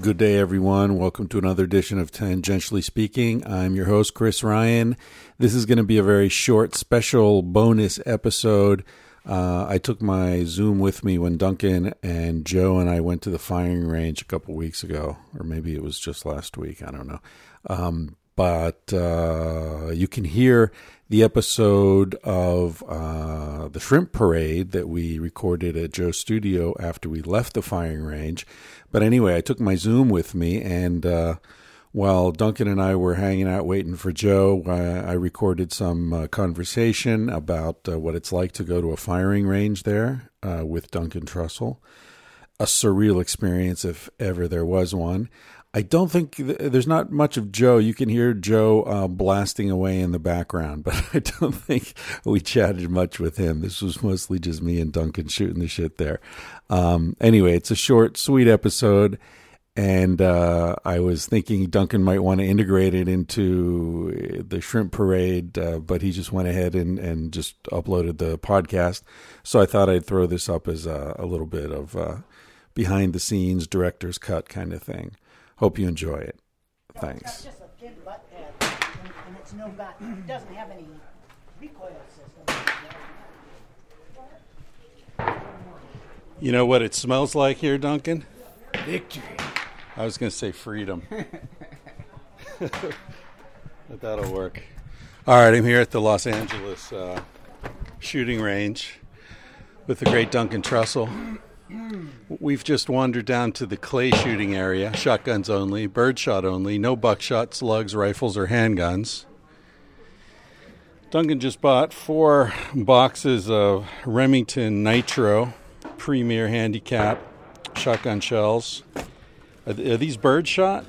Good day, everyone. Welcome to another edition of Tangentially Speaking. I'm your host, Chris Ryan. This is going to be a very short, special bonus episode. Uh, I took my Zoom with me when Duncan and Joe and I went to the firing range a couple weeks ago, or maybe it was just last week. I don't know. Um, but uh, you can hear the episode of uh, the Shrimp Parade that we recorded at Joe's studio after we left the firing range. But anyway, I took my Zoom with me, and uh, while Duncan and I were hanging out waiting for Joe, I, recorded some uh, conversation about uh, what it's like to go to a firing range there uh, with Duncan Trussell. A surreal experience, if ever there was one. I don't think there's not much of Joe. You can hear Joe uh, blasting away in the background, but I don't think we chatted much with him. This was mostly just me and Duncan shooting the shit there. Um, anyway, it's a short, sweet episode, and uh, I was thinking Duncan might want to integrate it into the Shrimp Parade, uh, but he just went ahead and, and just uploaded the podcast. So I thought I'd throw this up as a, a little bit of uh, behind the scenes, director's cut kind of thing. Hope you enjoy it. Thanks. It's just a thin butt pad, and, and it's no got, it doesn't have any recoil system. You know what it smells like here, Duncan? Victory. I was going to say freedom. but that'll work. All right, I'm here at the Los Angeles uh, shooting range with the great Duncan Trussell. We've just wandered down to the clay shooting area, shotguns only, birdshot only, no buckshot, slugs, rifles, or handguns. Duncan just bought four boxes of Remington Nitro Premier Handicap shotgun shells. Are, th- are these birdshot?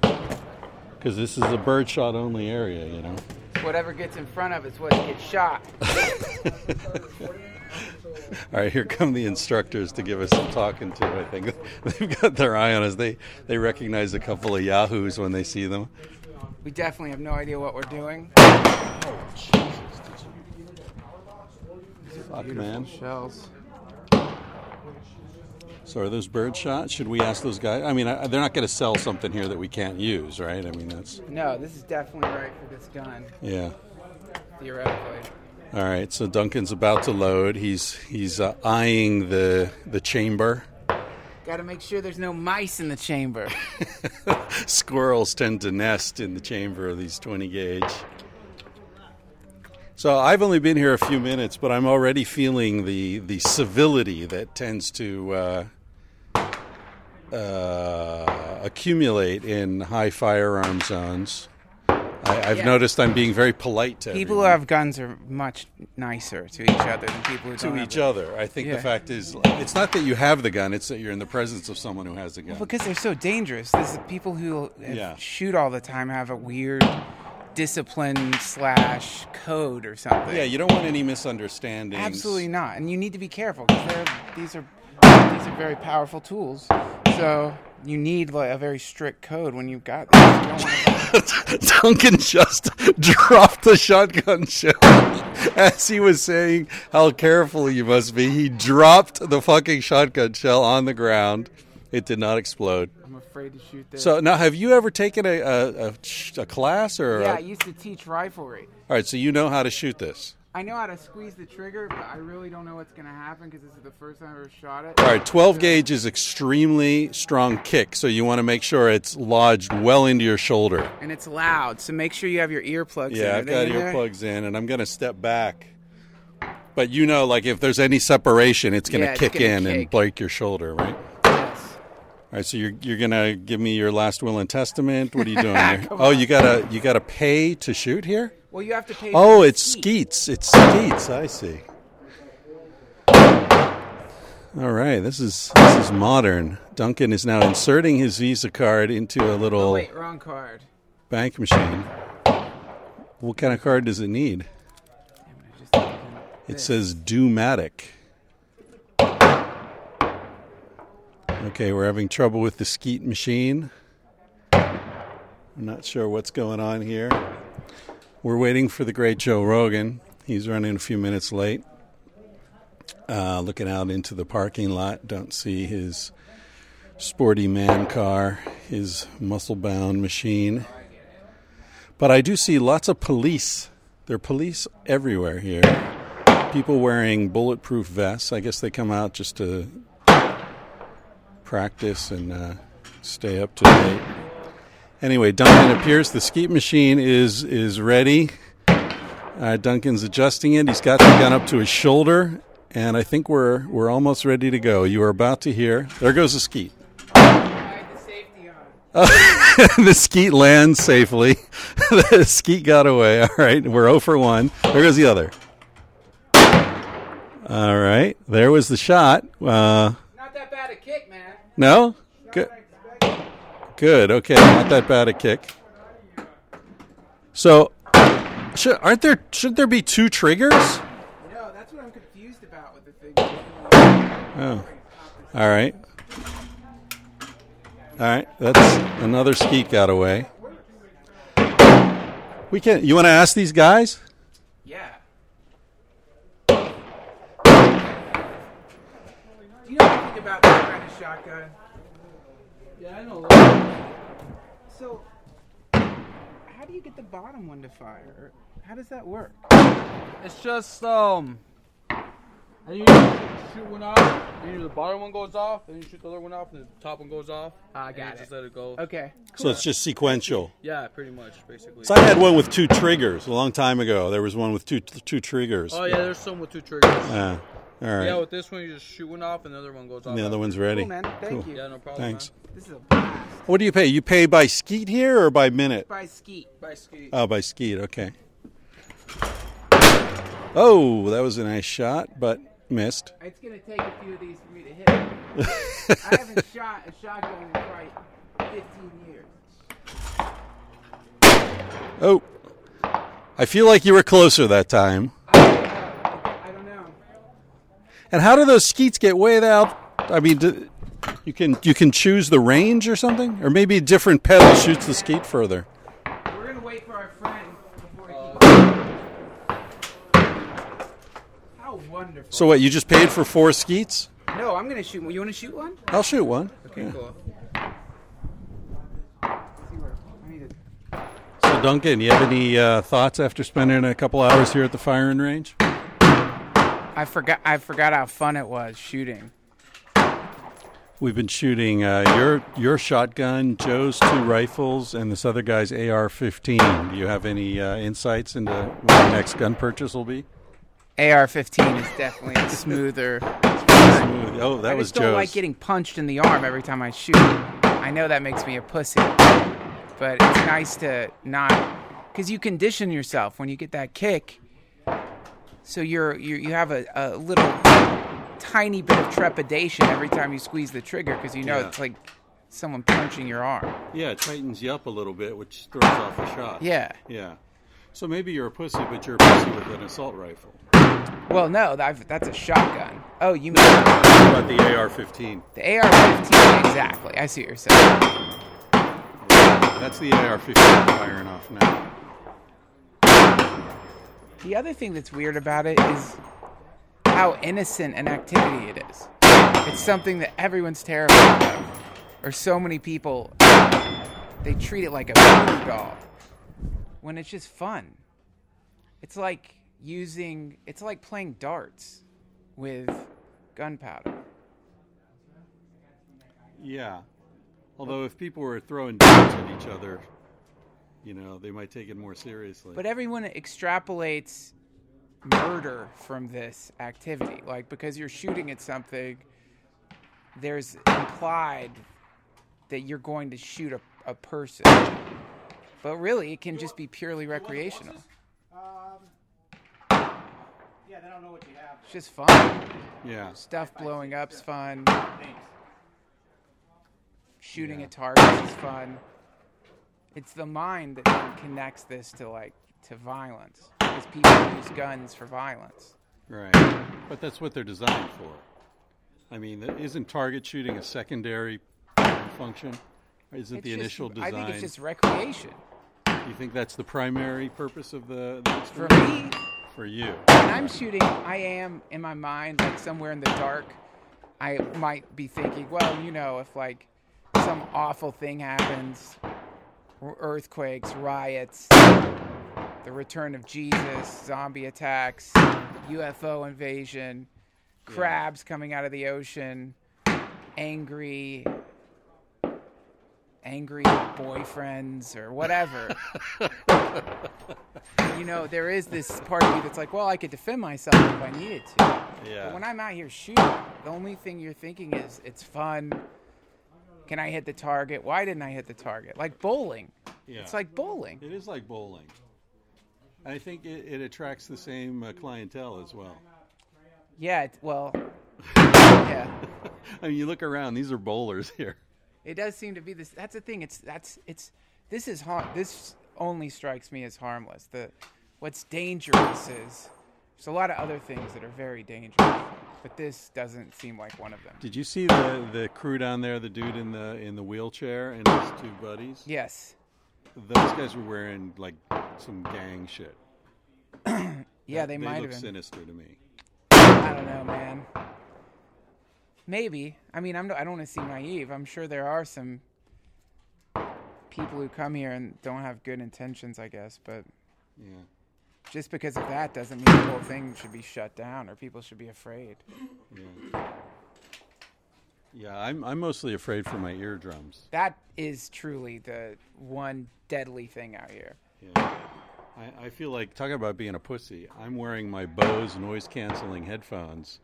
Because this is a birdshot only area, you know. Whatever gets in front of it's what gets shot. All right, here come the instructors to give us some talking to. I think they've got their eye on us. They they recognize a couple of yahoos when they see them. We definitely have no idea what we're doing. Oh, Fuck, man. Shells. So are those birdshot? Should we ask those guys? I mean, I, they're not going to sell something here that we can't use, right? I mean, that's No, this is definitely right for this gun, yeah. theoretically. All right, so Duncan's about to load. He's he's uh, eyeing the the chamber. Got to make sure there's no mice in the chamber. Squirrels tend to nest in the chamber of these 20 gauge. So I've only been here a few minutes, but I'm already feeling the the civility that tends to uh, uh, accumulate in high firearm zones. I, I've Yeah. noticed I'm being very polite to people who have guns are much nicer to each other than people who to each have other. I think the fact is, it's not that you have the gun; it's that you're in the presence of someone who has a gun. Because they're so dangerous. There's people who uh, Yeah. shoot all the time have a weird discipline slash code or something. yeah, you don't want any misunderstandings. Absolutely not. And you need to be careful because these are these are very powerful tools. So you need like a very strict code when you've got these. You don't want to Duncan just dropped the shotgun shell as he was saying how careful you must be. He dropped the fucking shotgun shell on the ground. It did not explode. I'm afraid to shoot this. So now, have you ever taken a a, a, a class or? yeah, a- I used to teach riflery. all right, so you know how to shoot this. I know how to squeeze the trigger, but I really don't know what's going to happen because this is the first time I ever shot it. All right, 12 gauge is extremely strong kick, so you want to make sure it's lodged well into your shoulder. And it's loud, so make sure you have your earplugs in. Yeah, I've got earplugs in, and I'm going to step back. But you know, like if there's any separation, it's going to Yeah, kick gonna in and break your shoulder, right? Yes. All right, so you're you're going to give me your last will and testament. What are you doing here? oh, you gotta you gotta pay to shoot here. Well, you have to pay. Oh, it's skeet. skeets. It's skeets. I see. All right, this is this is modern. Duncan is now inserting his Visa card into a little Oh, wait, wrong card. bank machine. What kind of card does it need? It, I just did It this. says Doomatic. Okay, we're having trouble with the Skeet machine. I'm not sure what's going on here. We're waiting for the great Joe Rogan. He's running a few minutes late. Uh, looking out into the parking lot, don't see his sporty man car, his muscle bound machine. But I do see lots of police. There are police everywhere here people wearing bulletproof vests. I guess they come out just to practice and uh, stay up to date. Anyway, Duncan appears. The skeet machine is is ready. Uh, Duncan's adjusting it. He's got the gun up to his shoulder, and I think we're we're almost ready to go. You are about to hear. There goes the skeet. I the safety on. the skeet lands safely. the skeet got away. All right, we're 0 for 1. There goes the other. All right, there was the shot. Uh, Not that bad a kick, man. no? Good. Good. Okay, not that bad a kick. So, should, aren't there? Should there be two triggers? No, that's what I'm confused about with the thing. Oh. All right. All right. That's another skeet got away. We can. You want to ask these guys? Yeah. Do you know anything about that kind of shotgun? Yeah, I know. So, how do you get the bottom one to fire? How does that work? It's just um. And you shoot one off, then the bottom one goes off, then you shoot the other one off, and the top one goes off. I and got you it. Just let it go. Okay. Cool. So it's just sequential. Yeah, pretty much, basically. So I had one with two triggers a long time ago. There was one with two two triggers. oh yeah, there's some with two triggers. Yeah. All right. Yeah, with this one you just shoot one off, and the other one goes off. And the other one's ready. Cool, man. Thank Cool. you. Yeah, no problem. Thanks. This is a blast. What do you pay? You pay by skeet here or by minute? By skeet. By skeet. Oh, by skeet. Okay. Oh, that was a nice shot, but missed. It's gonna take a few of these for me to hit. I haven't shot a shotgun in quite 15 years. Oh, I feel like you were closer that time. I don't know. And how do those skeets get way out? I mean, do, you can you can choose the range or something, or maybe a different pedal shoots the skeet further. We're gonna wait for our friend before he. How wonderful. So what? You just paid for four skeets? no, I'm gonna shoot one. You wanna shoot one? I'll shoot one. Okay, Yeah. cool. See where I need to. So Duncan, you have any uh, thoughts after spending a couple hours here at the firing range? I forgot. I forgot how fun it was shooting. We've been shooting uh, your your shotgun, Joe's two rifles, and this other guy's AR-15. Do you have any uh, insights into what the next gun purchase will be? AR-15 is definitely smoother. Smooth. Oh, that I was just don't like getting punched in the arm every time I shoot. I know that makes me a pussy, but it's nice to not, because you condition yourself when you get that kick. So you're, you're you have a, a little tiny bit of trepidation every time you squeeze the trigger because you know Yeah. it's like someone punching your arm. Yeah, it tightens you up a little bit, which throws off the shot. Yeah. Yeah. So maybe you're a pussy, but you're a pussy with an assault rifle. Well, no, that, that's a shotgun. Oh, you mean about the AR-15? the AR-15? Exactly. I see what you're saying. That's the AR-15 firing off now. The other thing that's weird about it is how innocent an activity it is. It's something that everyone's terrified of, or so many people they treat it like a voodoo doll when it's just fun. It's like using it's like playing darts with gunpowder. Yeah. Although if people were throwing darts at each other, you know, they might take it more seriously. But everyone extrapolates murder from this activity. Like, because you're shooting at something, there's implied that you're going to shoot a, a person. But really, it can just be purely recreational. Um, yeah, then don't know what you have. It's just fun. Yeah. Stuff blowing up's fun. Thanks. Shooting Yeah. at targets is fun. It's the mind that connects this to like to violence because people use guns for violence. Right. But that's what they're designed for. I mean, isn't target shooting a secondary function? Isn't It's the just- initial design? I think it's just recreation Do you think that's the primary purpose of the, the for me. For you. When I'm shooting, I am in my mind like somewhere in the dark. I might be thinking, well, you know, if like some awful thing happens, earthquakes, riots, the return of Jesus, zombie attacks, UFO invasion, crabs coming out of the ocean, angry angry boyfriends or whatever. you know, there is this part of you that's like, well, I could defend myself if I needed to. Yeah. But when I'm out here shooting, the only thing you're thinking is it's fun. Can I hit the target? Why didn't I hit the target? Like bowling. Yeah. It's like bowling. It is like bowling. I think it, it attracts the same uh, clientele as well. Yeah, it, well, yeah. I mean, you look around; these are bowlers here. It does seem to be this. That's the thing. It's that's it's. This is har- This only strikes me as harmless. The what's dangerous is there's a lot of other things that are very dangerous, but this doesn't seem like one of them. Did you see the the crew down there? The dude in the in the wheelchair and his two buddies. Yes. Those guys were wearing like some gang shit. Yeah, they, they might look have been. sinister to me. I don't know, man. Maybe. I mean, I'm. I don't want to seem naive. I'm sure there are some people who come here and don't have good intentions. I guess, but Yeah. Just because of that doesn't mean the whole thing should be shut down or people should be afraid. Yeah. Yeah, I'm I'm mostly afraid for my eardrums. That is truly the one deadly thing out here. Yeah. I, I feel like talking about being a pussy. I'm wearing my Bose noise canceling headphones,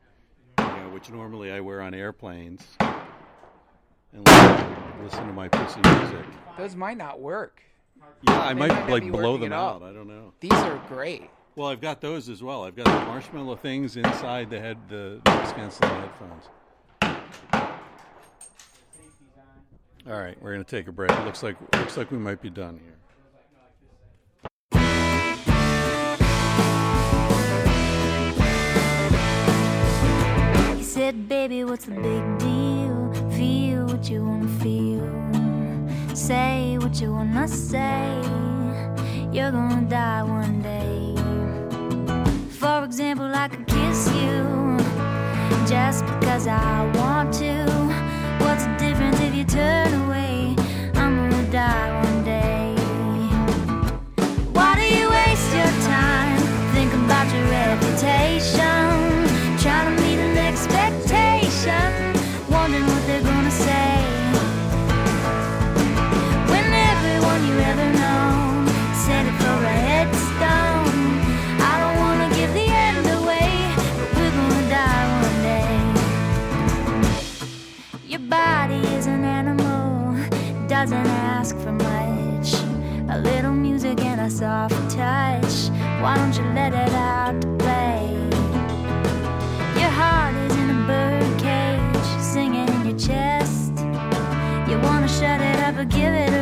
you know, which normally I wear on airplanes, and listen, listen to my pussy music. Those might not work. Yeah, I might might like blow them out. I don't know. These are great. Well, I've got those as well. I've got the marshmallow things inside the head, the noise canceling headphones. All right, we're gonna take a break. It looks like looks like we might be done here. He said, Baby, what's the big deal? Feel what you wanna feel. Say what you wanna say. You're gonna die one day. For example, I could kiss you just because I want to. Ask for much. A little music and a soft touch. Why don't you let it out to play? Your heart is in a bird cage, singing in your chest. You wanna shut it up or give it a